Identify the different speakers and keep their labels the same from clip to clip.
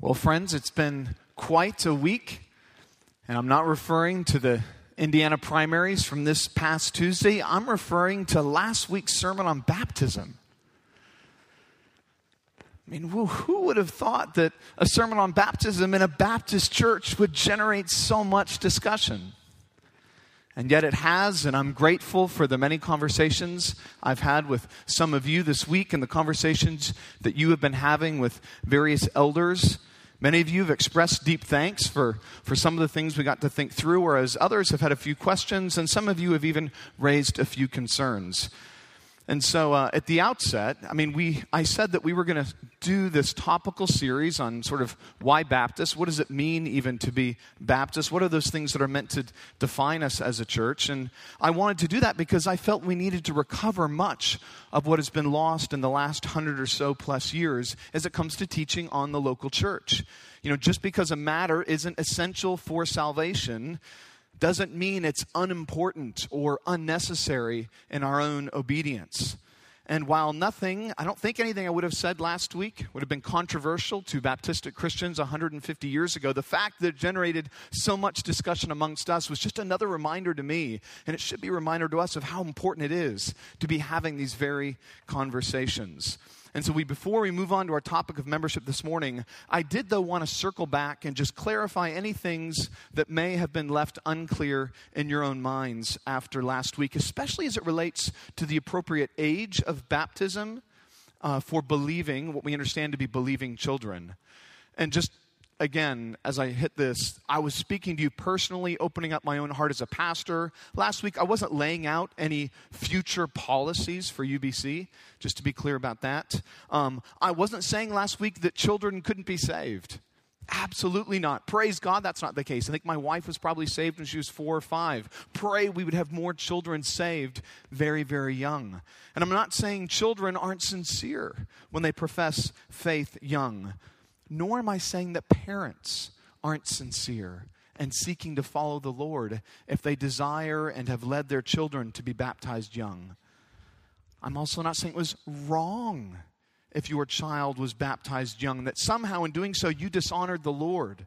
Speaker 1: Well, friends, it's been quite a week, and I'm not referring to the Indiana primaries from this past Tuesday. I'm referring to last week's sermon on baptism. I mean, who would have thought that a sermon on baptism in a Baptist church would generate so much discussion? And yet it has, and I'm grateful for the many conversations I've had with some of you this week and the conversations that you have been having with various elders. Many of you have expressed deep thanks for, for some of the things we got to think through, whereas others have had a few questions, and some of you have even raised a few concerns. And so uh, at the outset, I mean, we, I said that we were going to do this topical series on sort of why Baptist. What does it mean even to be Baptist? What are those things that are meant to define us as a church? And I wanted to do that because I felt we needed to recover much of what has been lost in the last hundred or so plus years as it comes to teaching on the local church. You know, just because a matter isn't essential for salvation doesn't mean it's unimportant or unnecessary in our own obedience. And while nothing, I don't think anything I would have said last week would have been controversial to Baptistic Christians 150 years ago, the fact that it generated so much discussion amongst us was just another reminder to me, and it should be a reminder to us of how important it is to be having these very conversations. And so, we, before we move on to our topic of membership this morning, I did, though, want to circle back and just clarify any things that may have been left unclear in your own minds after last week, especially as it relates to the appropriate age of baptism uh, for believing, what we understand to be believing children. And just again, as I hit this, I was speaking to you personally, opening up my own heart as a pastor. Last week, I wasn't laying out any future policies for UBC, just to be clear about that. Um, I wasn't saying last week that children couldn't be saved. Absolutely not. Praise God, that's not the case. I think my wife was probably saved when she was four or five. Pray we would have more children saved very, very young. And I'm not saying children aren't sincere when they profess faith young nor am I saying that parents aren't sincere and seeking to follow the Lord if they desire and have led their children to be baptized young. I'm also not saying it was wrong if your child was baptized young, that somehow in doing so you dishonored the Lord.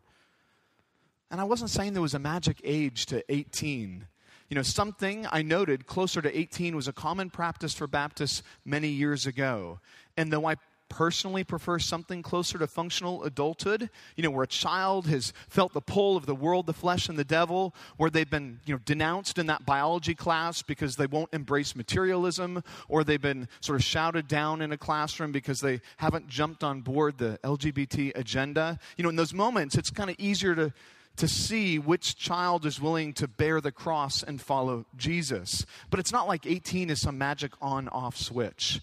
Speaker 1: And I wasn't saying there was a magic age to 18. You know, something I noted closer to 18 was a common practice for Baptists many years ago. And though I personally prefer something closer to functional adulthood, you know, where a child has felt the pull of the world, the flesh, and the devil, where they've been, you know, denounced in that biology class because they won't embrace materialism, or they've been sort of shouted down in a classroom because they haven't jumped on board the LGBT agenda. You know, in those moments, it's kind of easier to to see which child is willing to bear the cross and follow Jesus. But it's not like 18 is some magic on off switch.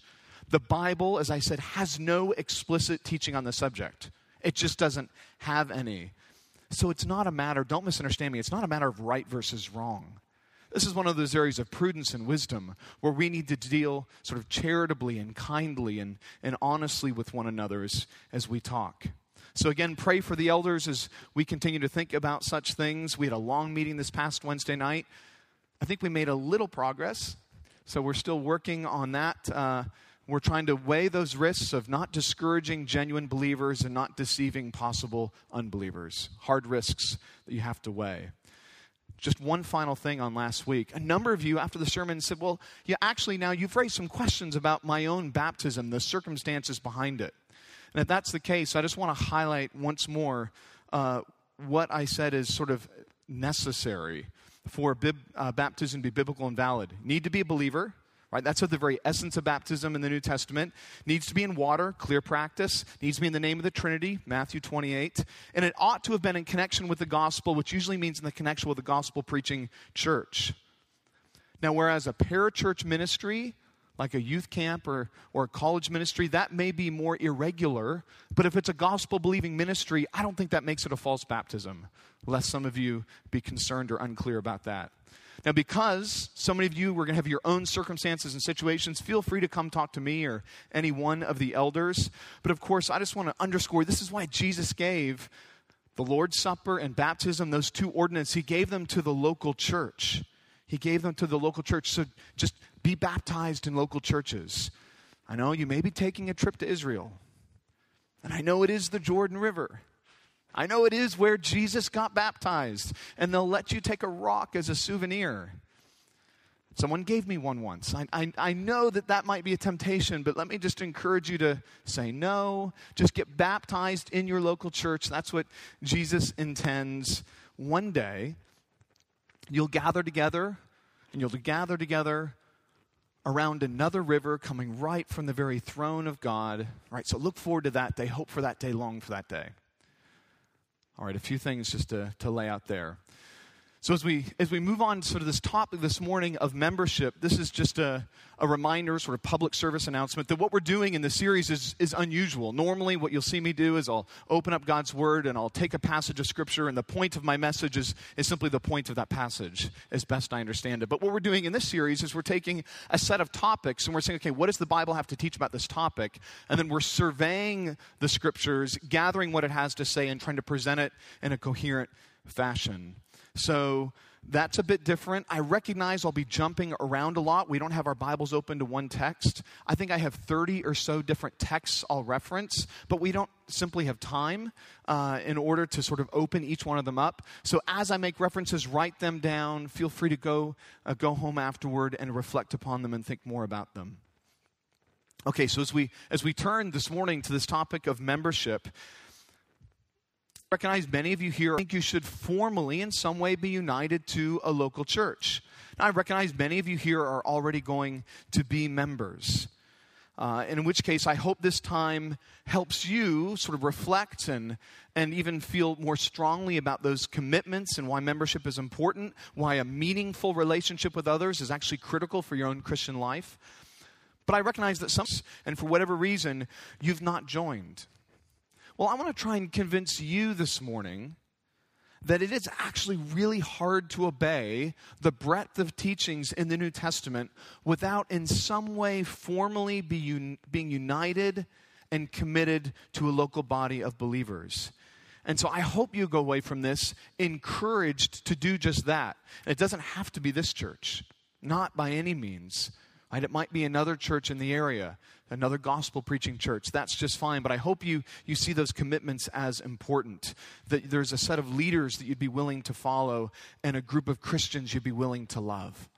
Speaker 1: The Bible, as I said, has no explicit teaching on the subject, it just doesn't have any. So it's not a matter, don't misunderstand me, it's not a matter of right versus wrong. This is one of those areas of prudence and wisdom where we need to deal sort of charitably and kindly and, and honestly with one another as, as we talk. So, again, pray for the elders as we continue to think about such things. We had a long meeting this past Wednesday night. I think we made a little progress, so we're still working on that. Uh, we're trying to weigh those risks of not discouraging genuine believers and not deceiving possible unbelievers. Hard risks that you have to weigh. Just one final thing on last week. A number of you after the sermon said, Well, yeah, actually, now you've raised some questions about my own baptism, the circumstances behind it. And if that's the case, I just want to highlight once more uh, what I said is sort of necessary for bib- uh, baptism to be biblical and valid. need to be a believer Right? That's what the very essence of baptism in the New Testament. Needs to be in water, clear practice. Needs to be in the name of the Trinity, Matthew 28. And it ought to have been in connection with the gospel, which usually means in the connection with the gospel preaching church. Now, whereas a parachurch ministry, like a youth camp or, or a college ministry, that may be more irregular. But if it's a gospel believing ministry, I don't think that makes it a false baptism, lest some of you be concerned or unclear about that. Now, because so many of you were going to have your own circumstances and situations, feel free to come talk to me or any one of the elders. But of course, I just want to underscore this is why Jesus gave the Lord's Supper and baptism, those two ordinances, he gave them to the local church. He gave them to the local church. So just be baptized in local churches. I know you may be taking a trip to Israel, and I know it is the Jordan River. I know it is where Jesus got baptized, and they'll let you take a rock as a souvenir. Someone gave me one once. I, I, I, know that that might be a temptation, but let me just encourage you to say no. Just get baptized in your local church. That's what Jesus intends. One day, you'll gather together, and you'll gather together around another river coming right from the very throne of God. All right, so look forward to that day. Hope for that day, long for that day. All right, a few things just to, to lay out there. So as we as we move on to sort of this topic this morning of membership, this is just a, a reminder, sort of public service announcement that what we're doing in the series is, is unusual. Normally what you'll see me do is I'll open up God's word and I'll take a passage of scripture and the point of my message is, is simply the point of that passage, as best I understand it. But what we're doing in this series is we're taking a set of topics and we're saying, okay, what does the Bible have to teach about this topic? And then we're surveying the scriptures, gathering what it has to say and trying to present it in a coherent fashion. So that's a bit different. I recognize I'll be jumping around a lot. We don't have our Bibles open to one text. I think I have 30 or so different texts I'll reference, but we don't simply have time uh, in order to sort of open each one of them up. So as I make references, write them down. Feel free to go, uh, go home afterward and reflect upon them and think more about them. Okay, so as we, as we turn this morning to this topic of membership, recognize many of you here I think you should formally, in some way, be united to a local church. Now, I recognize many of you here are already going to be members. Uh, in which case, I hope this time helps you sort of reflect and, and even feel more strongly about those commitments and why membership is important, why a meaningful relationship with others is actually critical for your own Christian life. But I recognize that some, and for whatever reason, you've not joined. Well, I want to try and convince you this morning that it is actually really hard to obey the breadth of teachings in the New Testament without, in some way, formally be un- being united and committed to a local body of believers. And so I hope you go away from this encouraged to do just that. And it doesn't have to be this church, not by any means. Right? It might be another church in the area, another gospel preaching church. That's just fine. But I hope you, you see those commitments as important. That there's a set of leaders that you'd be willing to follow and a group of Christians you'd be willing to love.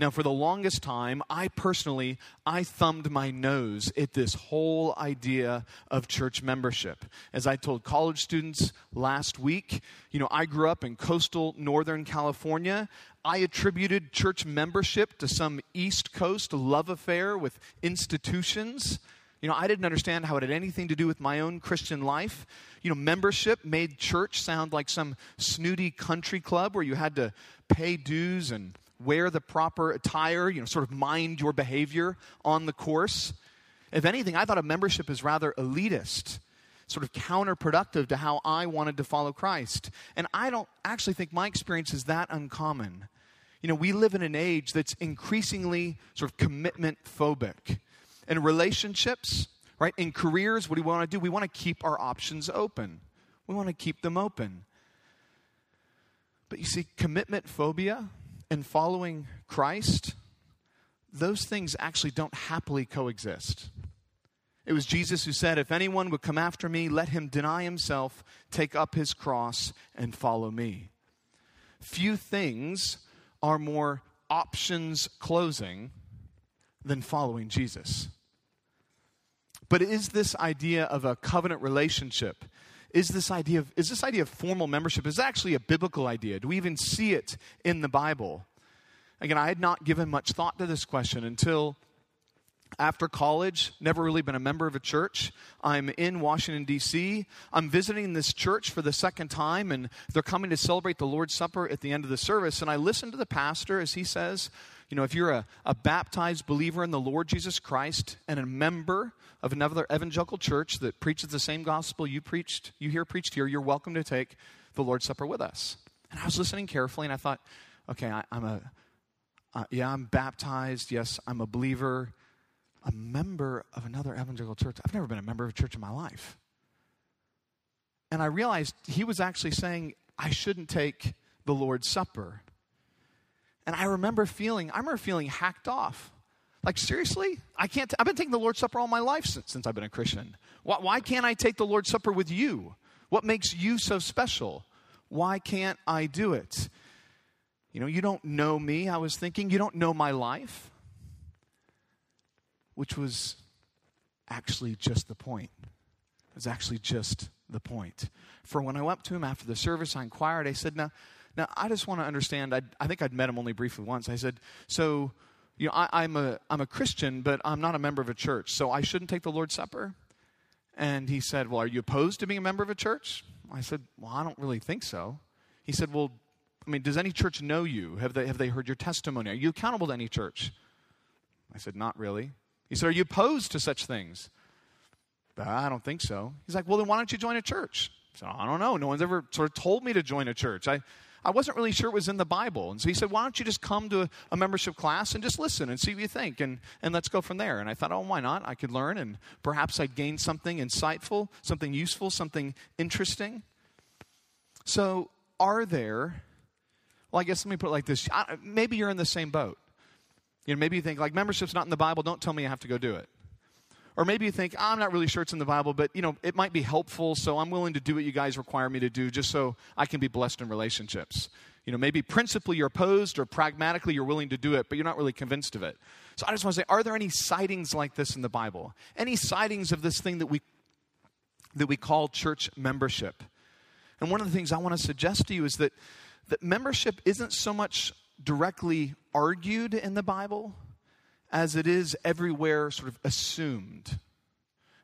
Speaker 1: Now, for the longest time, I personally, I thumbed my nose at this whole idea of church membership. As I told college students last week, you know, I grew up in coastal Northern California. I attributed church membership to some East Coast love affair with institutions. You know, I didn't understand how it had anything to do with my own Christian life. You know, membership made church sound like some snooty country club where you had to pay dues and wear the proper attire, you know, sort of mind your behavior on the course. If anything, I thought a membership is rather elitist, sort of counterproductive to how I wanted to follow Christ. And I don't actually think my experience is that uncommon. You know, we live in an age that's increasingly sort of commitment phobic. In relationships, right, in careers, what do we want to do? We want to keep our options open. We want to keep them open. But you see, commitment phobia and following Christ, those things actually don't happily coexist. It was Jesus who said, If anyone would come after me, let him deny himself, take up his cross, and follow me. Few things are more options closing than following Jesus. But is this idea of a covenant relationship is this idea of is this idea of formal membership is actually a biblical idea? Do we even see it in the bible? Again i had not given much thought to this question until after college never really been a member of a church i'm in washington d.c i'm visiting this church for the second time and they're coming to celebrate the lord's supper at the end of the service and i listen to the pastor as he says you know if you're a, a baptized believer in the lord jesus christ and a member of another evangelical church that preaches the same gospel you preached, you hear preached here, you're welcome to take the Lord's Supper with us. And I was listening carefully, and I thought, okay, I, am a, uh, yeah, I'm baptized. Yes, I'm a believer, a member of another evangelical church. I've never been a member of a church in my life. And I realized he was actually saying I shouldn't take the Lord's Supper. And I remember feeling, I remember feeling hacked off. Like, seriously? I can't, I've been taking the Lord's Supper all my life since, since I've been a Christian. Why, why can't I take the Lord's Supper with you? What makes you so special? Why can't I do it? You know, you don't know me, I was thinking. You don't know my life. Which was actually just the point. It was actually just the point. For when I went up to him after the service, I inquired. I said, Now, now I just want to understand. I'd, I think I'd met him only briefly once. I said, So, you know, I, I'm, a, I'm a Christian, but I'm not a member of a church, so I shouldn't take the Lord's Supper? And he said, Well, are you opposed to being a member of a church? I said, Well, I don't really think so. He said, Well, I mean, does any church know you? Have they, have they heard your testimony? Are you accountable to any church? I said, Not really. He said, Are you opposed to such things? I don't think so. He's like, Well, then why don't you join a church? So I don't know. No one's ever sort of told me to join a church. I, I wasn't really sure it was in the Bible. And so he said, Why don't you just come to a, a, membership class and just listen and see what you think? And, and let's go from there. And I thought, Oh, why not? I could learn and perhaps I'd gain something insightful, something useful, something interesting. So, are there, well, I guess let me put it like this maybe you're in the same boat. You know, maybe you think, like, membership's not in the Bible, don't tell me I have to go do it. Or maybe you think, I'm not really sure it's in the Bible, but you know, it might be helpful, so I'm willing to do what you guys require me to do just so I can be blessed in relationships. You know, maybe principally you're opposed or pragmatically you're willing to do it, but you're not really convinced of it. So I just want to say, are there any sightings like this in the Bible? Any sightings of this thing that we that we call church membership? And one of the things I want to suggest to you is that that membership isn't so much directly argued in the Bible as it is everywhere sort of assumed.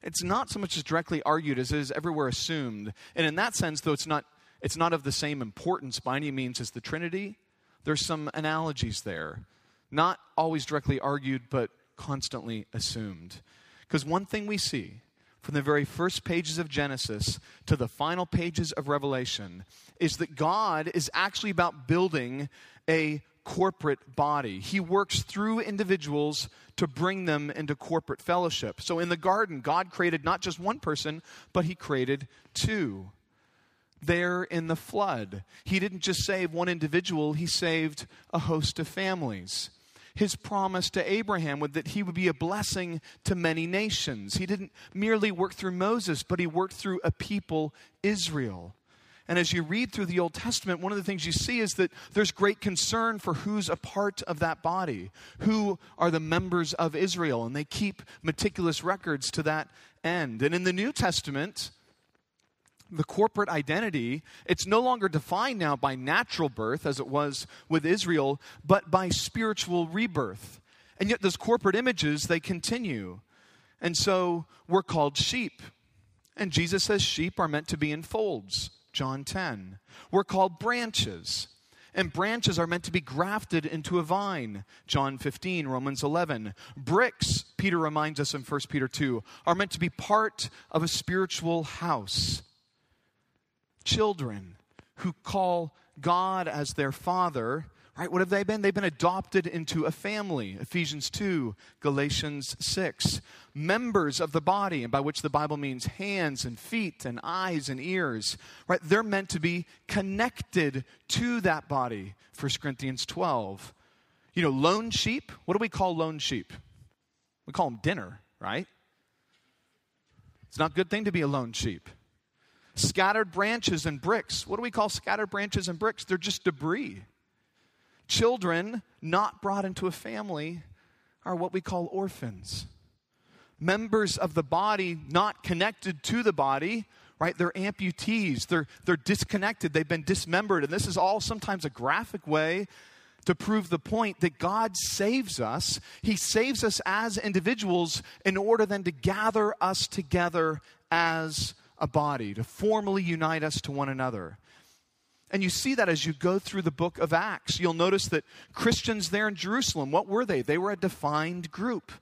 Speaker 1: It's not so much as directly argued as it is everywhere assumed. And in that sense, though it's not, it's not of the same importance by any means as the Trinity, there's some analogies there. Not always directly argued, but constantly assumed. Because one thing we see from the very first pages of Genesis to the final pages of Revelation is that God is actually about building a corporate body. He works through individuals to bring them into corporate fellowship. So in the garden, God created not just one person, but He created two. There in the flood, He didn't just save one individual, He saved a host of families. His promise to Abraham was that he would be a blessing to many nations. He didn't merely work through Moses, but he worked through a people, Israel. And as you read through the Old Testament, one of the things you see is that there's great concern for who's a part of that body, who are the members of Israel, and they keep meticulous records to that end. And in the New Testament, the corporate identity, it's no longer defined now by natural birth as it was with Israel, but by spiritual rebirth. And yet, those corporate images, they continue. And so we're called sheep. And Jesus says sheep are meant to be in folds. John 10. We're called branches. And branches are meant to be grafted into a vine. John 15, Romans 11. Bricks, Peter reminds us in 1 Peter 2, are meant to be part of a spiritual house. Children who call God as their father Right? What have they been? They've been adopted into a family. Ephesians 2, Galatians 6. Members of the body, and by which the Bible means hands and feet and eyes and ears. Right? They're meant to be connected to that body. 1 Corinthians 12. You know, lone sheep, what do we call lone sheep? We call them dinner, right? It's not a good thing to be a lone sheep. Scattered branches and bricks. What do we call scattered branches and bricks? They're just debris. Children not brought into a family are what we call orphans. Members of the body not connected to the body, right? They're amputees, they're, they're disconnected, they've been dismembered. And this is all sometimes a graphic way to prove the point that God saves us. He saves us as individuals in order then to gather us together as a body, to formally unite us to one another. And you see that as you go through the book of Acts. You'll notice that Christians there in Jerusalem, what were they? They were a defined group.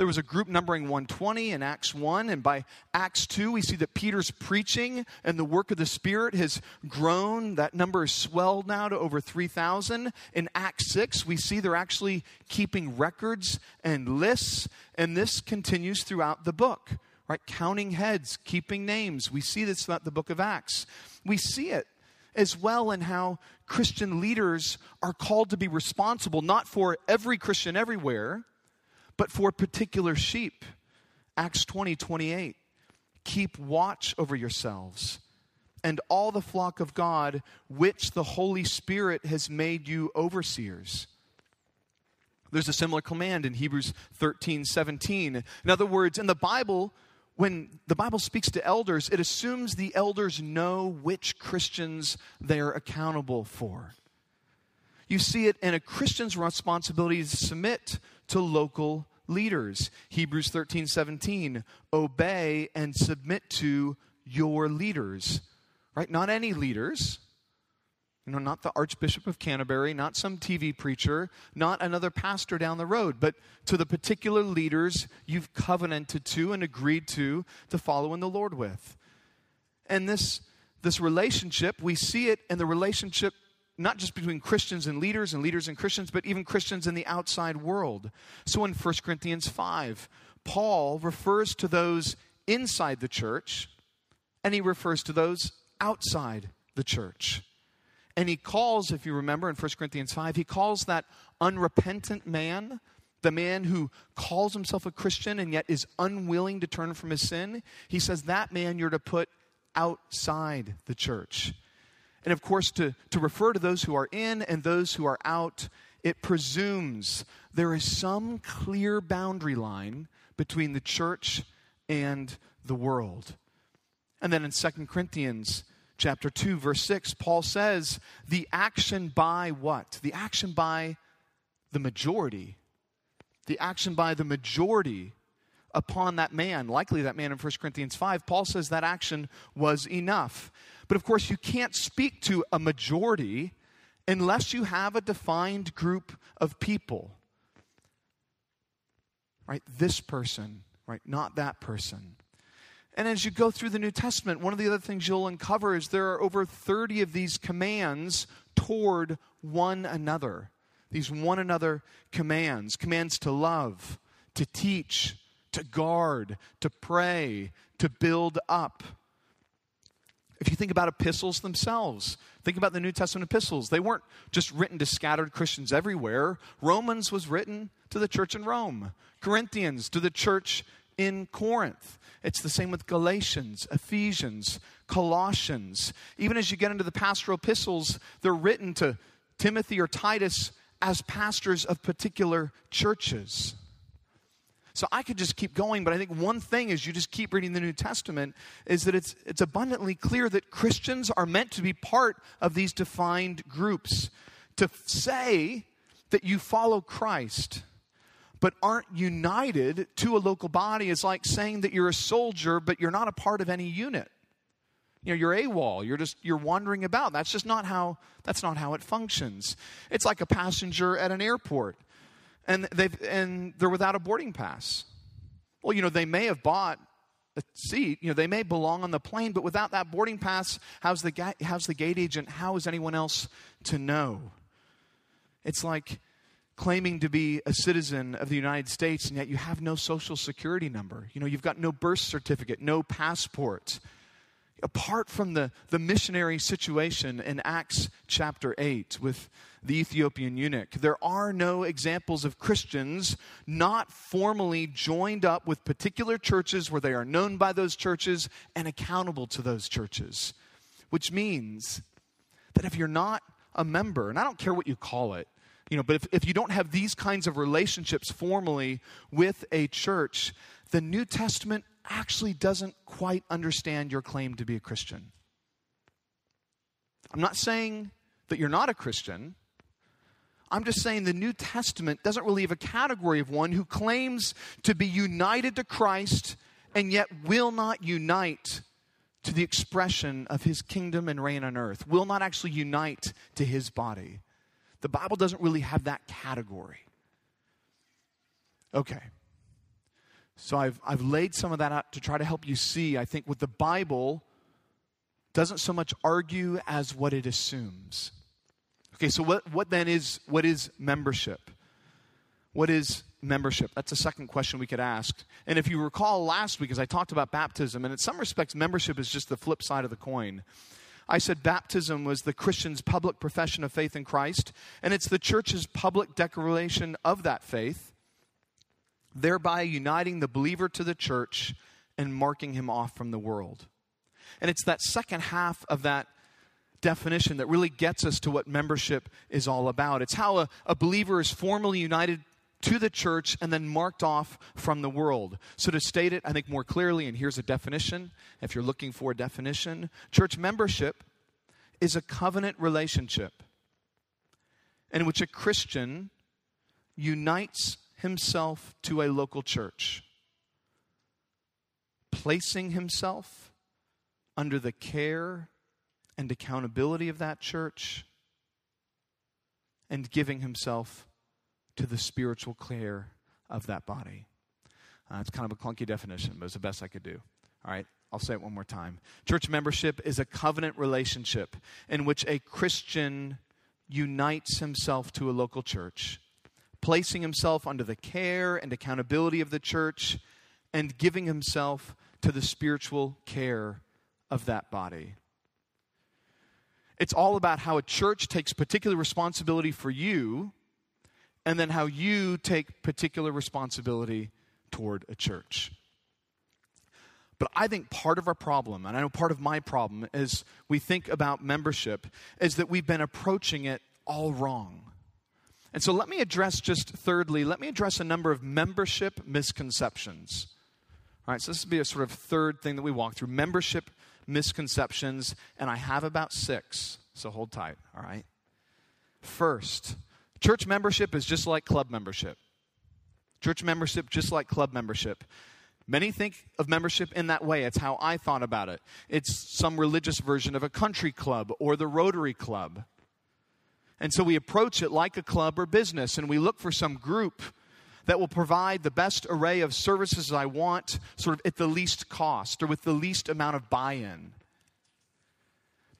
Speaker 1: There was a group numbering 120 in Acts 1, and by Acts 2, we see that Peter's preaching and the work of the Spirit has grown. That number is swelled now to over 3,000. In Acts 6, we see they're actually keeping records and lists, and this continues throughout the book, right? Counting heads, keeping names. We see this throughout the book of Acts. We see it as well in how Christian leaders are called to be responsible not for every Christian everywhere, but for particular sheep. Acts 20 28. Keep watch over yourselves and all the flock of God, which the Holy Spirit has made you overseers. There's a similar command in Hebrews 13 17. In other words, in the Bible, when the Bible speaks to elders, it assumes the elders know which Christians they're accountable for. You see it in a Christian's responsibility to submit to local leaders. Hebrews 13 17. Obey and submit to your leaders. Right? Not any leaders. You know, not the Archbishop of Canterbury, not some TV preacher, not another pastor down the road, but to the particular leaders you've covenanted to and agreed to to follow in the Lord with. And this, this relationship, we see it in the relationship not just between Christians and leaders and leaders and Christians, but even Christians in the outside world. So in 1 Corinthians 5, Paul refers to those inside the church and he refers to those outside the church. And he calls, if you remember in 1 Corinthians 5, he calls that unrepentant man, the man who calls himself a Christian and yet is unwilling to turn from his sin, he says that man you're to put outside the church. And of course, to, to refer to those who are in and those who are out, it presumes there is some clear boundary line between the church and the world. And then in 2 Corinthians chapter 2 verse 6 Paul says the action by what? The action by the majority. The action by the majority upon that man, likely that man in 1 Corinthians 5, Paul says that action was enough. But of course, you can't speak to a majority unless you have a defined group of people. Right? This person, right? Not that person. And as you go through the New Testament, one of the other things you'll uncover is there are over 30 of these commands toward one another. These one another commands commands to love, to teach, to guard, to pray, to build up. If you think about epistles themselves, think about the New Testament epistles. They weren't just written to scattered Christians everywhere. Romans was written to the church in Rome, Corinthians to the church in Corinth. It's the same with Galatians, Ephesians, Colossians. Even as you get into the pastoral epistles, they're written to Timothy or Titus as pastors of particular churches. So I could just keep going, but I think one thing as you just keep reading the New Testament is that it's, it's abundantly clear that Christians are meant to be part of these defined groups. To say that you follow Christ but aren't united to a local body is like saying that you're a soldier but you're not a part of any unit. You know you're AWOL. You're just you're wandering about. That's just not how that's not how it functions. It's like a passenger at an airport and, they've, and they're without a boarding pass. Well, you know, they may have bought a seat, you know, they may belong on the plane, but without that boarding pass, how's the, ga- how's the gate agent, how is anyone else to know? It's like claiming to be a citizen of the United States and yet you have no social security number. You know, you've got no birth certificate, no passport apart from the, the missionary situation in Acts chapter 8 with the Ethiopian eunuch, there are no examples of Christians not formally joined up with particular churches where they are known by those churches and accountable to those churches. Which means that if you're not a member, and I don't care what you call it, you know, but if, if you don't have these kinds of relationships formally with a church, the New Testament actually doesn't quite understand your claim to be a Christian. I'm not saying that you're not a Christian. I'm just saying the New Testament doesn't really have a category of one who claims to be united to Christ and yet will not unite to the expression of his kingdom and reign on earth, will not actually unite to his body. The Bible doesn't really have that category. Okay. So I've, I've laid some of that out to try to help you see, I think, what the Bible doesn't so much argue as what it assumes. Okay, so what, what then is what is membership? What is membership? That's a second question we could ask. And if you recall last week, as I talked about baptism, and in some respects, membership is just the flip side of the coin. I said baptism was the Christian's public profession of faith in Christ, and it's the church's public declaration of that faith thereby uniting the believer to the church and marking him off from the world. And it's that second half of that definition that really gets us to what membership is all about. It's how a, a believer is formally united to the church and then marked off from the world. So, to state it, I think more clearly, and here's a definition if you're looking for a definition church membership is a covenant relationship in which a Christian unites himself to a local church, placing himself under the care and accountability of that church, and giving himself to the spiritual care of that body. Uh, it's kind of a clunky definition, but it's the best I could do. All right, I'll say it one more time. Church membership is a covenant relationship in which a Christian unites himself to a local church, placing himself under the care and accountability of the church, and giving himself to the spiritual care of that body. It's all about how a church takes particular responsibility for you and then how you take particular responsibility toward a church. But I think part of our problem, and I know part of my problem, as we think about membership, is that we've been approaching it all wrong. And so let me address just thirdly, let me address a number of membership misconceptions. All right, so this will be a sort of third thing that we walk through membership misconceptions, and I have about six, so hold tight, all right? First, church membership is just like club membership. Church membership, just like club membership. Many think of membership in that way. It's how I thought about it. It's some religious version of a country club or the Rotary Club. And so we approach it like a club or business, and we look for some group that will provide the best array of services I want, sort of at the least cost or with the least amount of buy in.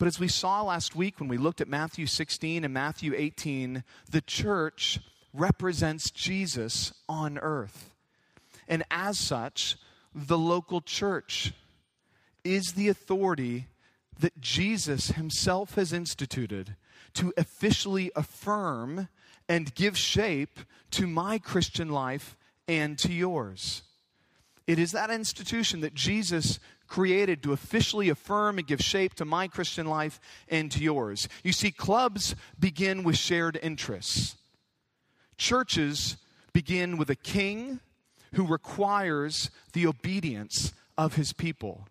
Speaker 1: But as we saw last week when we looked at Matthew 16 and Matthew 18, the church represents Jesus on earth. And as such, the local church is the authority that Jesus himself has instituted to officially affirm and give shape to my Christian life and to yours. It is that institution that Jesus created to officially affirm and give shape to my Christian life and to yours. You see, clubs begin with shared interests, churches begin with a king who requires the obedience of his people.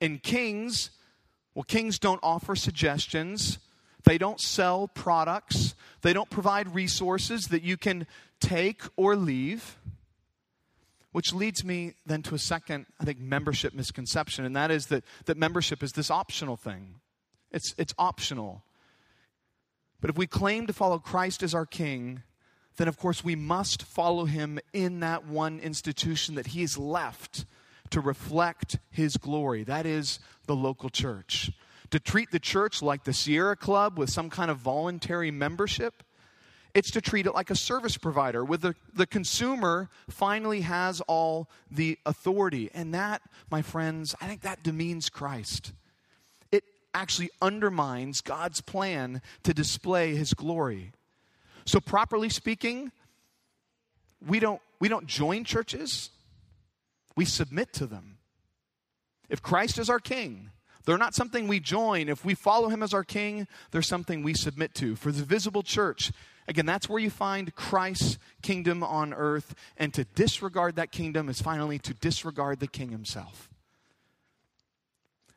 Speaker 1: And kings, well, kings don't offer suggestions. They don't sell products. They don't provide resources that you can take or leave. Which leads me then to a second, I think, membership misconception, and that is that, that membership is this optional thing. It's, it's optional. But if we claim to follow Christ as our King, then of course we must follow him in that one institution that he has left to reflect his glory. That is the local church to treat the church like the Sierra Club with some kind of voluntary membership. It's to treat it like a service provider where the, the consumer finally has all the authority. And that, my friends, I think that demeans Christ. It actually undermines God's plan to display his glory. So, properly speaking, we don't, we don't join churches, we submit to them. If Christ is our king, they're not something we join. If we follow him as our king, they're something we submit to. For the visible church, again, that's where you find Christ's kingdom on earth. And to disregard that kingdom is finally to disregard the king himself.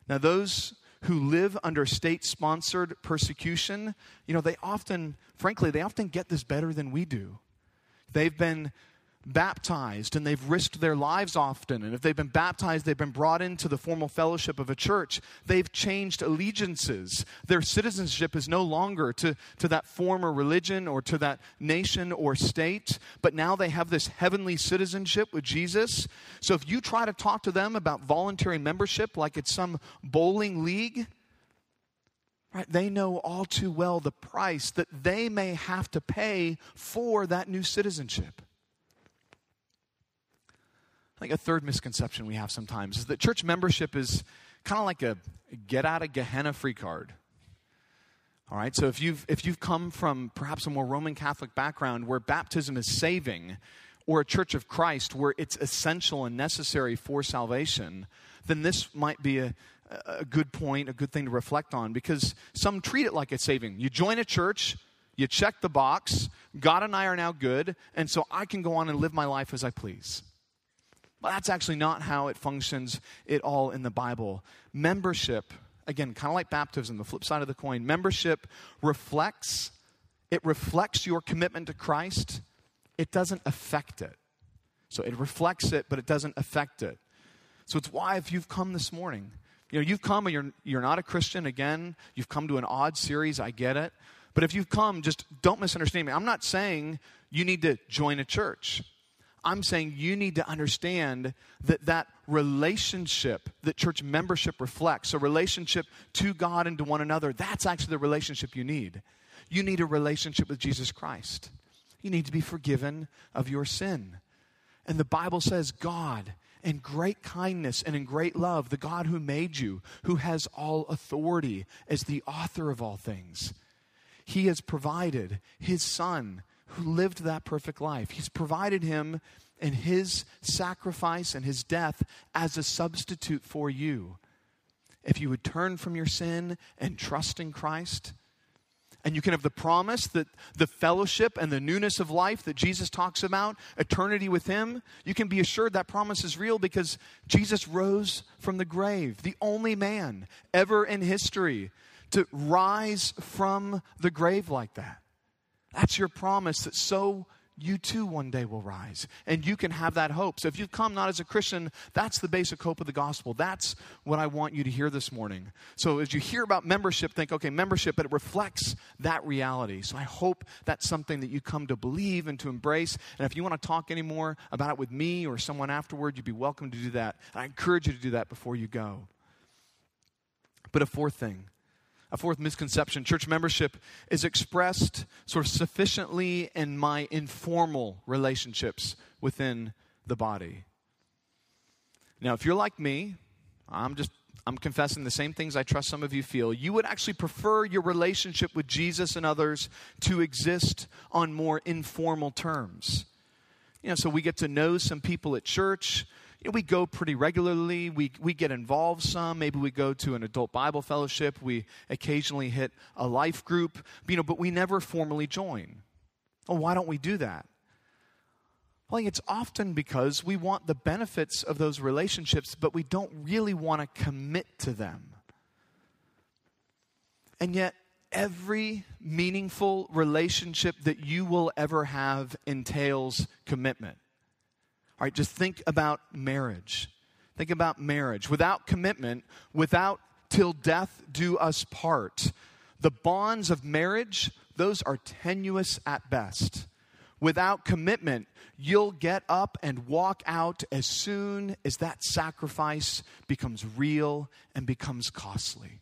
Speaker 1: Now, those who live under state sponsored persecution, you know, they often, frankly, they often get this better than we do. They've been baptized and they've risked their lives often. And if they've been baptized, they've been brought into the formal fellowship of a church. They've changed allegiances. Their citizenship is no longer to, to that former religion or to that nation or state, but now they have this heavenly citizenship with Jesus. So if you try to talk to them about voluntary membership like it's some bowling league, Right, they know all too well the price that they may have to pay for that new citizenship. Think a third misconception we have sometimes is that church membership is kind of like a get out of Gehenna free card. All right, so if you've, if you've come from perhaps a more Roman Catholic background where baptism is saving, or a church of Christ where it's essential and necessary for salvation, then this might be a, a good point, a good thing to reflect on because some treat it like it's saving. You join a church, you check the box, God and I are now good, and so I can go on and live my life as I please. But that's actually not how it functions at all in the Bible. Membership, again, kind of like baptism, the flip side of the coin, membership reflects it reflects your commitment to Christ. It doesn't affect it. So it reflects it, but it doesn't affect it. So it's why if you've come this morning, you know, you've come and you're, you're not a Christian again, you've come to an odd series, I get it. But if you've come, just don't misunderstand me. I'm not saying you need to join a church. I'm saying you need to understand that that relationship that church membership reflects, a relationship to God and to one another, that's actually the relationship you need. You need a relationship with Jesus Christ. You need to be forgiven of your sin. And the Bible says, God, in great kindness and in great love, the God who made you, who has all authority as the author of all things, He has provided His Son who lived that perfect life. He's provided Him in His sacrifice and His death as a substitute for you. If you would turn from your sin and trust in Christ, and you can have the promise that the fellowship and the newness of life that Jesus talks about, eternity with Him, you can be assured that promise is real because Jesus rose from the grave, the only man ever in history to rise from the grave like that. That's your promise that so you too one day will rise. And you can have that hope. So if you've come not as a Christian, that's the basic hope of the gospel. That's what I want you to hear this morning. So as you hear about membership, think, okay, membership, but it reflects that reality. So I hope that's something that you come to believe and to embrace. And if you want to talk anymore about it with me or someone afterward, you'd be welcome to do that. And I encourage you to do that before you go. But a fourth thing a fourth misconception church membership is expressed sort of sufficiently in my informal relationships within the body. Now, if you're like me, I'm just I'm confessing the same things I trust some of you feel. You would actually prefer your relationship with Jesus and others to exist on more informal terms. You know, so we get to know some people at church we go pretty regularly. We, we get involved some. Maybe we go to an adult Bible fellowship. We occasionally hit a life group, you know, but we never formally join. Well, why don't we do that? Well, it's often because we want the benefits of those relationships, but we don't really want to commit to them. And yet, every meaningful relationship that you will ever have entails commitment. All right, just think about marriage. Think about marriage. Without commitment, without till death do us part, the bonds of marriage, those are tenuous at best. Without commitment, you'll get up and walk out as soon as that sacrifice becomes real and becomes costly.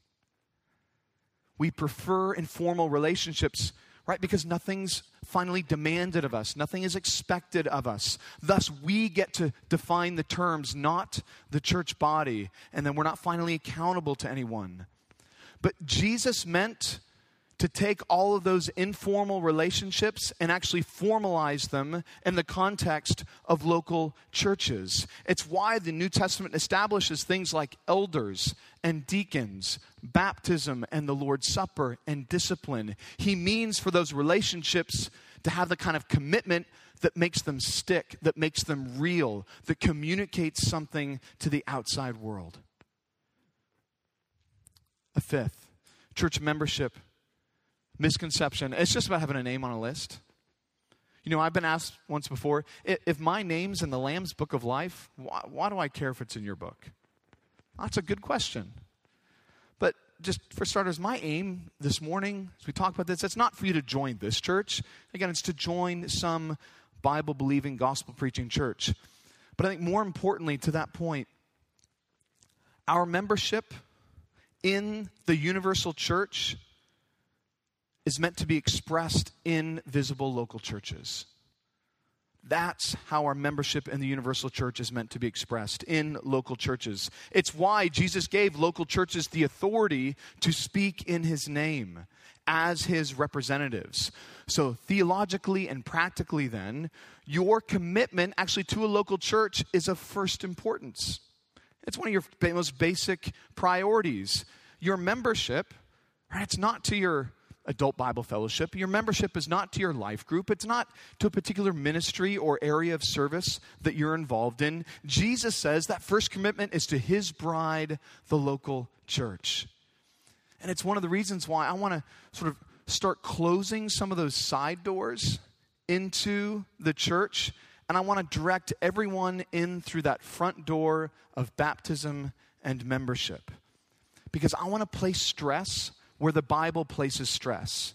Speaker 1: We prefer informal relationships right? Because nothing's finally demanded of us, nothing is expected of us. Thus, we get to define the terms, not the church body, and then we're not finally accountable to anyone. But Jesus meant to take all of those informal relationships and actually formalize them in the context of local churches. It's why the New Testament establishes things like elders and deacons, baptism and the Lord's Supper and discipline. He means for those relationships to have the kind of commitment that makes them stick, that makes them real, that communicates something to the outside world. A fifth, church membership misconception. It's just about having a name on a list. You know, I've been asked once before if my name's in the Lamb's Book of Life, why, why, do I care if it's in your book? That's a good question. But just for starters, my aim this morning, as we talk about this, it's not for you to join this church. Again, it's to join some Bible believing, gospel preaching church. But I think more importantly to that point, our membership in the universal church is meant to be expressed in visible local churches. That's how our membership in the universal church is meant to be expressed in local churches. It's why Jesus gave local churches the authority to speak in his name as his representatives. So, theologically and practically, then, your commitment actually to a local church is of first importance. It's one of your most basic priorities. Your membership, right? It's not to your adult Bible fellowship. Your membership is not to your life group. It's not to a particular ministry or area of service that you're involved in. Jesus says that first commitment is to his bride, the local church. And it's one of the reasons why I want to sort of start closing some of those side doors into the church. And I want to direct everyone in through that front door of baptism and membership. Because I want to place stress where the Bible places stress,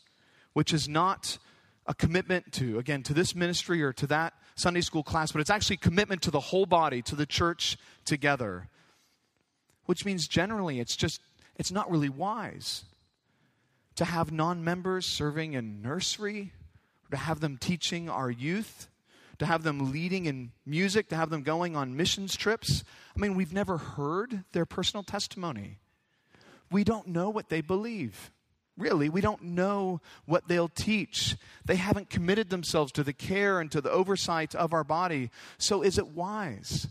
Speaker 1: which is not a commitment to, again, to this ministry or to that Sunday school class, but it's actually commitment to the whole body, to the church together. Which means generally it's just, it's not really wise to have non members serving in nursery, to have them teaching our youth, to have them leading in music, to have them going on missions trips. I mean, we've never heard their personal testimony we don't know what they believe. Really, we don't know what they'll teach. They haven't committed themselves to the care and to the oversight of our body. So, is it wise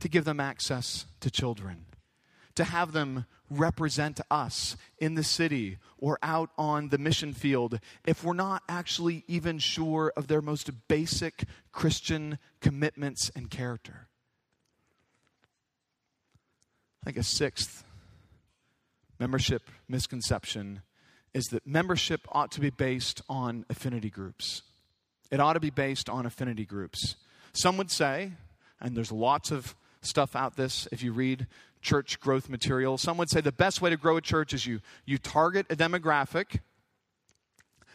Speaker 1: to give them access to children? To have them represent us in the city or out on the mission field if we're not actually even sure of their most basic Christian commitments and character? I think a sixth membership misconception is that membership ought to be based on affinity groups. It ought to be based on affinity groups. Some would say, and there's lots of stuff out this if you read church growth material, some would say the best way to grow a church is you, you target a demographic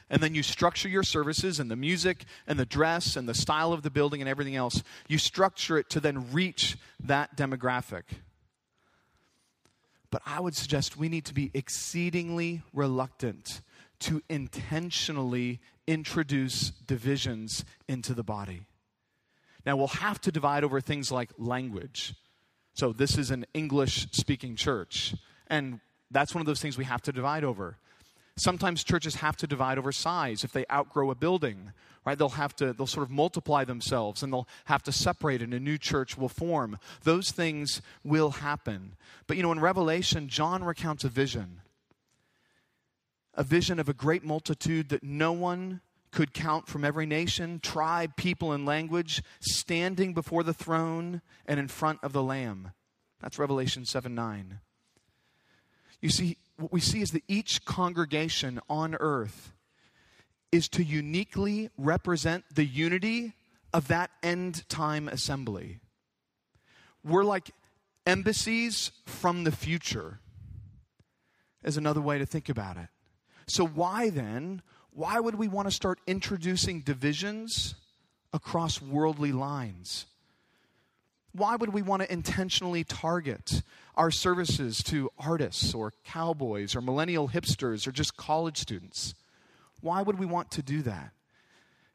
Speaker 1: and then you structure your services and the music and the dress and the style of the building and everything else. You structure it to then reach that demographic. But I would suggest we need to be exceedingly reluctant to intentionally introduce divisions into the body. Now, we'll have to divide over things like language. So, this is an English speaking church, and that's one of those things we have to divide over. Sometimes churches have to divide over size if they outgrow a building, right? They'll have to, they'll sort of multiply themselves and they'll have to separate and a new church will form. Those things will happen. But you know, in Revelation, John recounts a vision a vision of a great multitude that no one could count from every nation, tribe, people, and language standing before the throne and in front of the Lamb. That's Revelation 7 9. You see, what we see is that each congregation on earth is to uniquely represent the unity of that end time assembly. We're like embassies from the future, is another way to think about it. So, why then, why would we want to start introducing divisions across worldly lines? Why would we want to intentionally target our services to artists or cowboys or millennial hipsters or just college students? Why would we want to do that?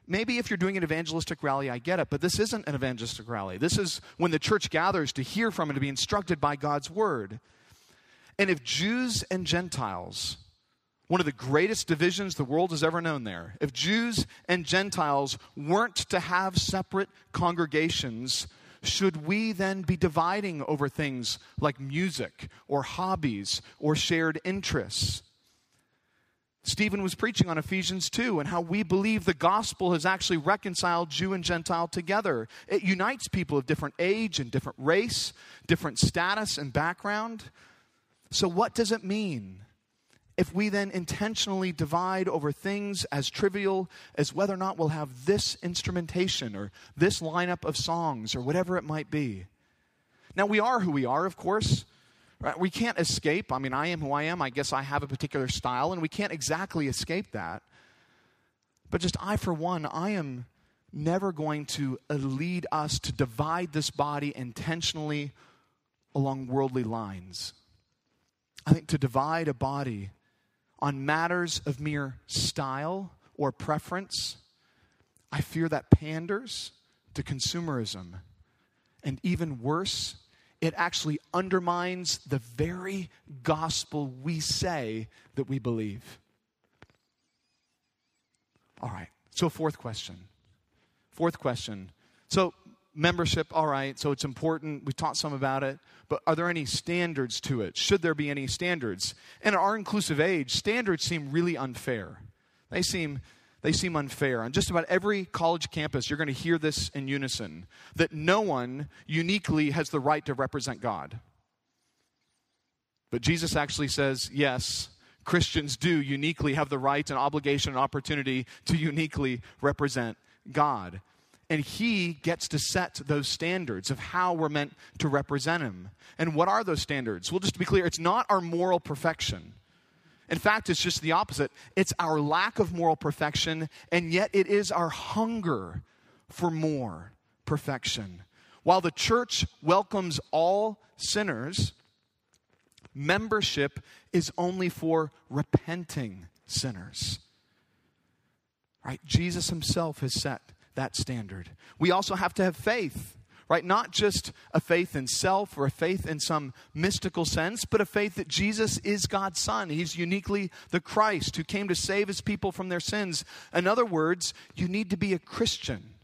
Speaker 1: Maybe if you're doing an evangelistic rally, I get it, but this isn't an evangelistic rally. This is when the church gathers to hear from and to be instructed by God's word. And if Jews and Gentiles, one of the greatest divisions the world has ever known there, if Jews and Gentiles weren't to have separate congregations should we then be dividing over things like music or hobbies or shared interests? Stephen was preaching on Ephesians 2 and how we believe the gospel has actually reconciled Jew and Gentile together. It unites people of different age and different race, different status and background. So, what does it mean if we then intentionally divide over things as trivial as whether or not we'll have this instrumentation or this lineup of songs or whatever it might be. Now, we are who we are, of course. Right? We can't escape. I mean, I am who I am. I guess I have a particular style, and we can't exactly escape that. But just I, for one, I am never going to lead us to divide this body intentionally along worldly lines. I think to divide a body on matters of mere style or preference, I fear that panders to consumerism. And even worse, it actually undermines the very gospel we say that we believe. All right, so fourth question. Fourth question. So membership, all right, so it's important. We taught some about it. But are there any standards to it? Should there be any standards? And in our inclusive age, standards seem really unfair. They seem they seem unfair. On just about every college campus, you're going to hear this in unison that no one uniquely has the right to represent God. But Jesus actually says, yes, Christians do uniquely have the right and obligation and opportunity to uniquely represent God. And he gets to set those standards of how we're meant to represent him. And what are those standards? Well, just to be clear, it's not our moral perfection. In fact, it's just the opposite. It's our lack of moral perfection, and yet it is our hunger for more perfection. While the church welcomes all sinners, membership is only for repenting sinners. Right? Jesus himself has set that standard. We also have to have faith right? Not just a faith in self or a faith in some mystical sense, but a faith that Jesus is God's Son. He's uniquely the Christ who came to save his people from their sins. In other words, you need to be a Christian.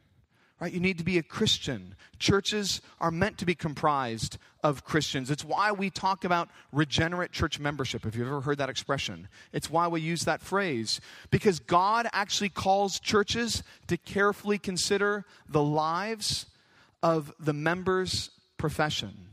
Speaker 1: Right? You need to be a Christian. Churches are meant to be comprised of Christians. It's why we talk about regenerate church membership, if you've ever heard that expression. It's why we use that phrase. Because God actually calls churches to carefully consider the lives of the members' profession.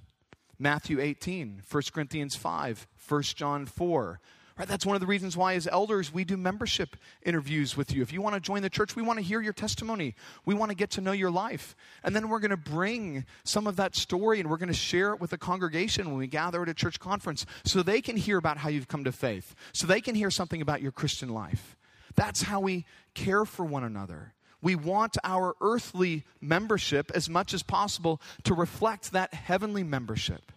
Speaker 1: Matthew 18, 1 Corinthians 5, 1 John 4. Right, that's one of the reasons why, as elders, we do membership interviews with you. If you want to join the church, we want to hear your testimony. We want to get to know your life. And then we're going to bring some of that story and we're going to share it with the congregation when we gather at a church conference so they can hear about how you've come to faith, so they can hear something about your Christian life. That's how we care for one another. We want our earthly membership as much as possible to reflect that heavenly membership.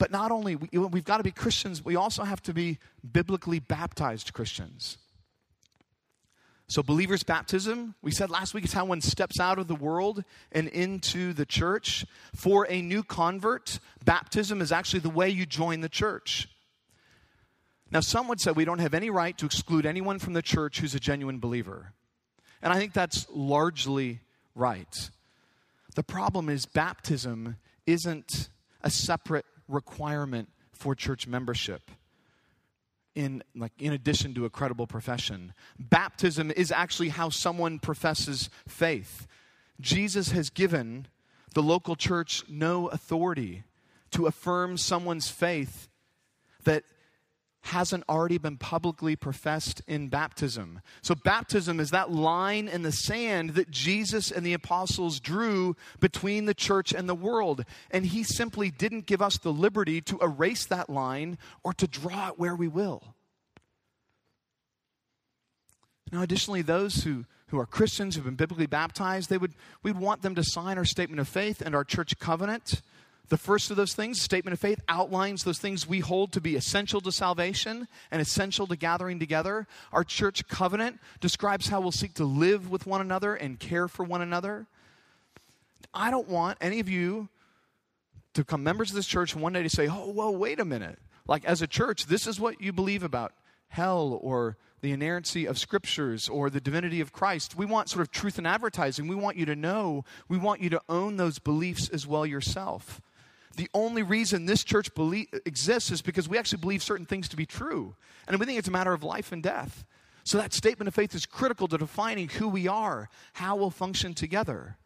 Speaker 1: But not only, we, we've got to be Christians, we also have to be biblically baptized Christians. So, believers' baptism, we said last week, is how one steps out of the world and into the church. For a new convert, baptism is actually the way you join the church. Now, some would say we don't have any right to exclude anyone from the church who's a genuine believer. And I think that's largely right. The problem is, baptism isn't a separate requirement for church membership. In, like, in addition to a credible profession, baptism is actually how someone professes faith. Jesus has given the local church no authority to affirm someone's faith that hasn't already been publicly professed in baptism. So, baptism is that line in the sand that Jesus and the apostles drew between the church and the world. And he simply didn't give us the liberty to erase that line or to draw it where we will. Now, additionally, those who, who are Christians who've been biblically baptized, they would, we'd want them to sign our statement of faith and our church covenant. The first of those things, the statement of faith, outlines those things we hold to be essential to salvation and essential to gathering together. Our church covenant describes how we'll seek to live with one another and care for one another. I don't want any of you to become members of this church one day to say, oh, well, wait a minute. Like, as a church, this is what you believe about hell or the inerrancy of scriptures or the divinity of Christ. We want sort of truth in advertising. We want you to know, we want you to own those beliefs as well yourself. The only reason this church exists is because we actually believe certain things to be true. And we think it's a matter of life and death. So that statement of faith is critical to defining who we are, how we'll function together.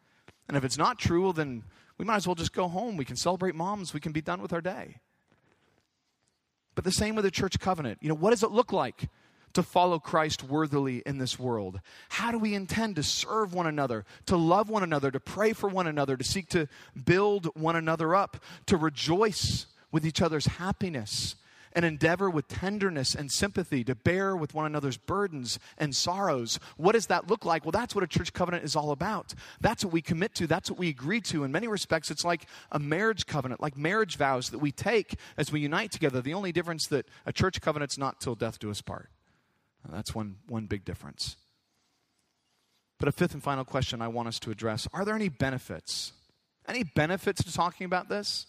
Speaker 1: And if it's not true, well, then we might as well just go home. We can celebrate moms, we can be done with our day. But the same with the church covenant. You know, what does it look like to follow Christ worthily in this world? How do we intend to serve one another, to love one another, to pray for one another, to seek to build one another up, to rejoice with each other's happiness, and endeavor with tenderness and sympathy to bear with one another's burdens and sorrows. What does that look like? Well, that's what a church covenant is all about. That's what we commit to, that's what we agree to. In many respects, it's like a marriage covenant, like marriage vows that we take as we unite together. The only difference that a church covenant's not till death do us part. That's one, one big difference. But a fifth and final question I want us to address are there any benefits? Any benefits to talking about this?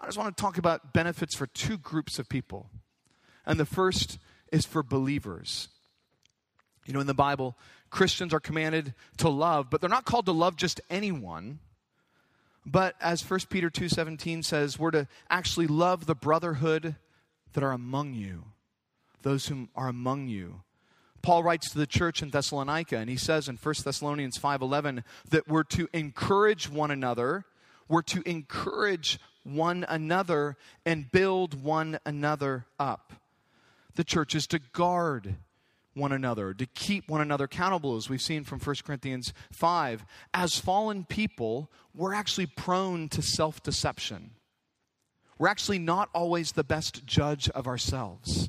Speaker 1: I just want to talk about benefits for two groups of people. And the first is for believers. You know, in the Bible, Christians are commanded to love, but they're not called to love just anyone. But as 1 Peter 2:17 says, we're to actually love the brotherhood that are among you, those whom are among you. Paul writes to the church in Thessalonica and he says in 1 Thessalonians 5:11 that we're to encourage one another, we're to encourage one another and build one another up. The church is to guard one another, to keep one another accountable, as we've seen from 1 Corinthians 5. As fallen people, we're actually prone to self deception. We're actually not always the best judge of ourselves.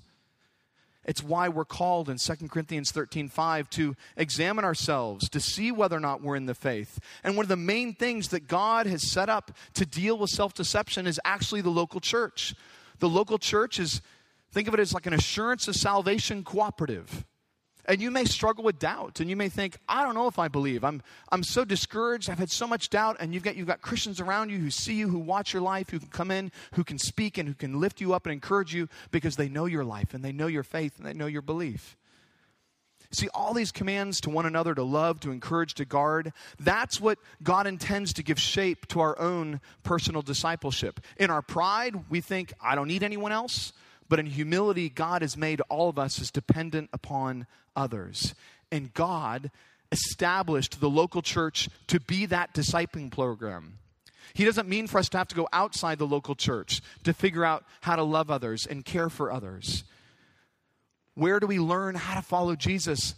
Speaker 1: It's why we're called in 2 Corinthians 13 5 to examine ourselves, to see whether or not we're in the faith. And one of the main things that God has set up to deal with self deception is actually the local church. The local church is, think of it as like an assurance of salvation cooperative. And you may struggle with doubt, and you may think, I don't know if I believe. I'm, I'm so discouraged. I've had so much doubt, and you've got, you've got Christians around you who see you, who watch your life, who can come in, who can speak, and who can lift you up and encourage you because they know your life, and they know your faith, and they know your belief. See, all these commands to one another to love, to encourage, to guard, that's what God intends to give shape to our own personal discipleship. In our pride, we think, I don't need anyone else. But in humility, God has made all of us as dependent upon others. And God established the local church to be that discipling program. He doesn't mean for us to have to go outside the local church to figure out how to love others and care for others. Where do we learn how to follow Jesus?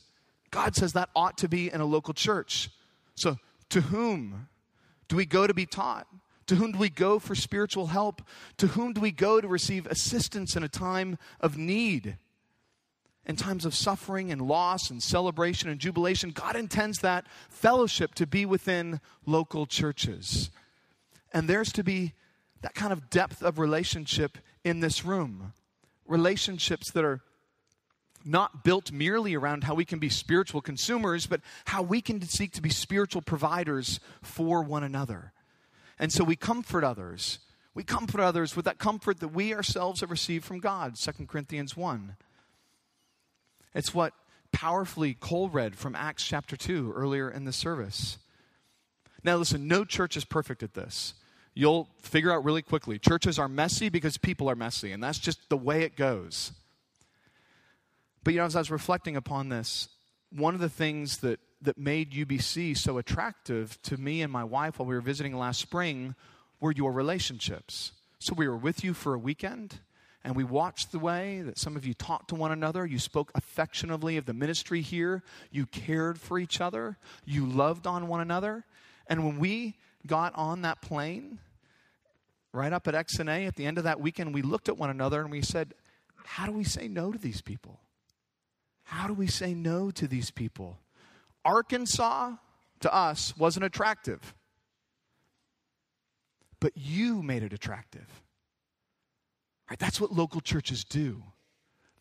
Speaker 1: God says that ought to be in a local church. So, to whom do we go to be taught? To whom do we go for spiritual help? To whom do we go to receive assistance in a time of need? In times of suffering and loss and celebration and jubilation, God intends that fellowship to be within local churches. And there's to be that kind of depth of relationship in this room. Relationships that are not built merely around how we can be spiritual consumers, but how we can seek to be spiritual providers for one another. And so we comfort others. We comfort others with that comfort that we ourselves have received from God, 2 Corinthians 1. It's what powerfully Cole read from Acts chapter 2 earlier in the service. Now, listen, no church is perfect at this. You'll figure out really quickly. Churches are messy because people are messy, and that's just the way it goes. But, you know, as I was reflecting upon this, one of the things that that made UBC so attractive to me and my wife while we were visiting last spring were your relationships. So we were with you for a weekend and we watched the way that some of you talked to one another. You spoke affectionately of the ministry here. You cared for each other. You loved on one another. And when we got on that plane, right up at XNA at the end of that weekend, we looked at one another and we said, How do we say no to these people? How do we say no to these people? Arkansas to us wasn't attractive. But you made it attractive. Right? That's what local churches do.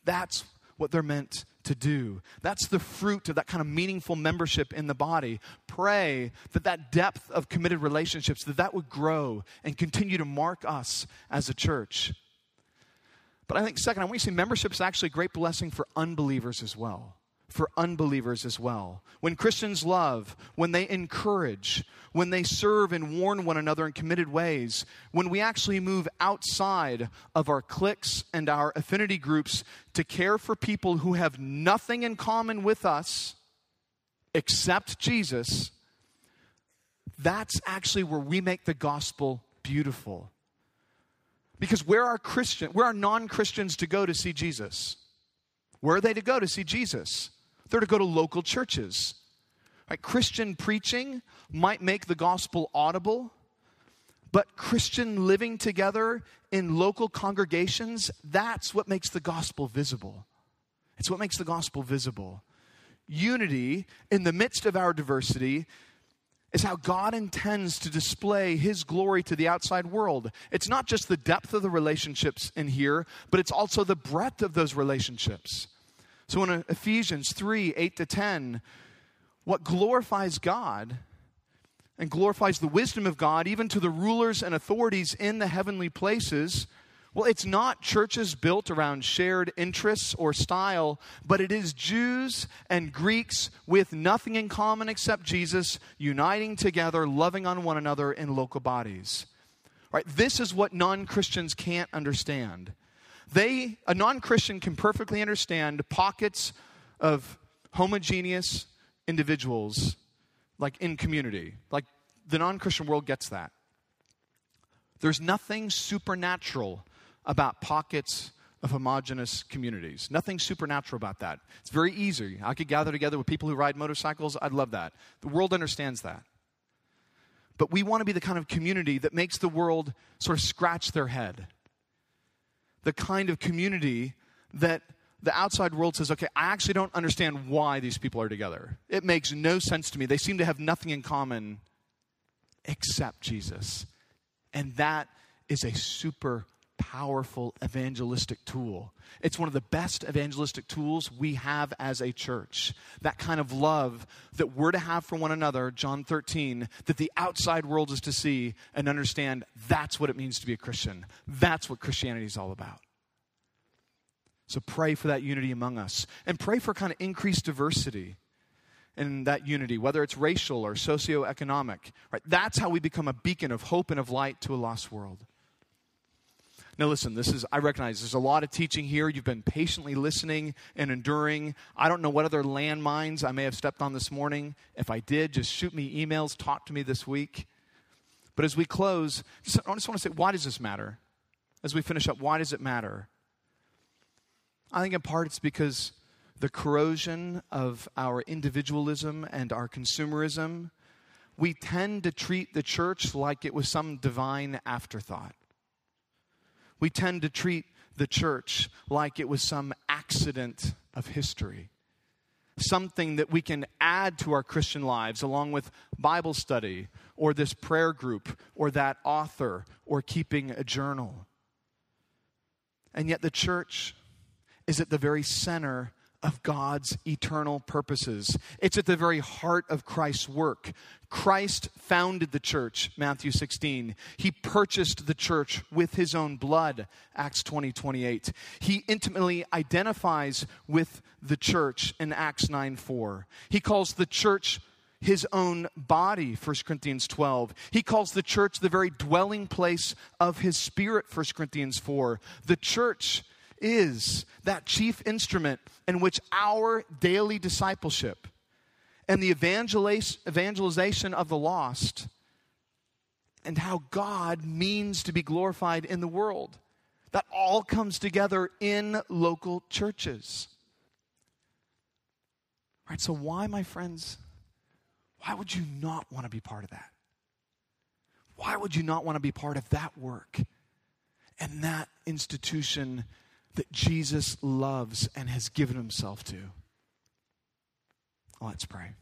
Speaker 1: That's what they're meant to do. That's the fruit of that kind of meaningful membership in the body. Pray that that depth of committed relationships that that would grow and continue to mark us as a church. But I think second, I want you to see membership is actually a great blessing for unbelievers as well for unbelievers as well. When Christians love, when they encourage, when they serve and warn one another in committed ways, when we actually move outside of our cliques and our affinity groups to care for people who have nothing in common with us except Jesus, that's actually where we make the gospel beautiful. Because where are Christian, where are non-Christians to go to see Jesus? Where are they to go to see Jesus? They're to go to local churches. Right? Christian preaching might make the gospel audible, but Christian living together in local congregations, that's what makes the gospel visible. It's what makes the gospel visible. Unity in the midst of our diversity is how God intends to display His glory to the outside world. It's not just the depth of the relationships in here, but it's also the breadth of those relationships. So in Ephesians 3 8 to 10, what glorifies God and glorifies the wisdom of God, even to the rulers and authorities in the heavenly places, Well, it's not churches built around shared interests or style, but it is Jews and Greeks with nothing in common except Jesus uniting together, loving on one another in local bodies. Right? This is what non-Christians can't understand. They a non-Christian can perfectly understand pockets of homogeneous individuals like in community. Like the non-Christian world gets that. There's nothing supernatural about pockets of homogenous communities. Nothing supernatural about that. It's very easy. I could gather together with people who ride motorcycles. I'd love that. The world understands that. But we want to be the kind of community that makes the world sort of scratch their head. The kind of community that the outside world says, okay, I actually don't understand why these people are together. It makes no sense to me. They seem to have nothing in common except Jesus. And that is a super powerful evangelistic tool. It's one of the best evangelistic tools we have as a church. That kind of love that we're to have for one another, John 13, that the outside world is to see and understand that's what it means to be a Christian. That's what Christianity is all about. So pray for that unity among us and pray for kind of increased diversity in that unity, whether it's racial or socioeconomic. Right? That's how we become a beacon of hope and of light to a lost world. Now, listen, this is, I recognize there's a lot of teaching here. You've been patiently listening and enduring. I don't know what other landmines I may have stepped on this morning. If I did, just shoot me emails, talk to me this week. But as we close, just, I just want to say, why does this matter? As we finish up, why does it matter? I think in part it's because the corrosion of our individualism and our consumerism, we tend to treat the church like it was some divine afterthought. We tend to treat the church like it was some accident of history, something that we can add to our Christian lives along with Bible study or this prayer group or that author or keeping a journal. And yet the church is at the very center of God's eternal purposes. It's at the very heart of Christ's work. Christ founded the church, Matthew 16. He purchased the church with his own blood, Acts 20, 28. He intimately identifies with the church in Acts 9, 4. He calls the church his own body 1 corinthians 12 he calls the church the very dwelling place of his spirit 1 corinthians 4 the church is that chief instrument in which our daily discipleship and the evangelization of the lost and how God means to be glorified in the world. That all comes together in local churches. Right, so why, my friends, why would you not want to be part of that? Why would you not want to be part of that work and that institution that Jesus loves and has given himself to. Let's pray.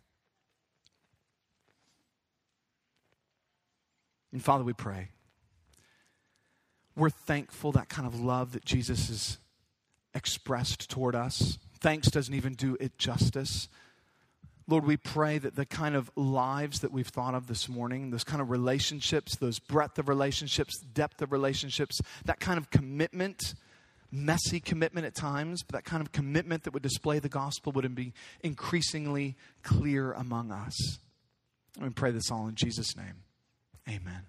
Speaker 1: And Father, we pray. We're thankful that kind of love that Jesus has expressed toward us. Thanks doesn't even do it justice. Lord, we pray that the kind of lives that we've thought of this morning, those kind of relationships, those breadth of relationships, depth of relationships, that kind of commitment messy commitment at times, but that kind of commitment that would display the gospel would be increasingly clear among us. And we pray this all in Jesus' name. Amen.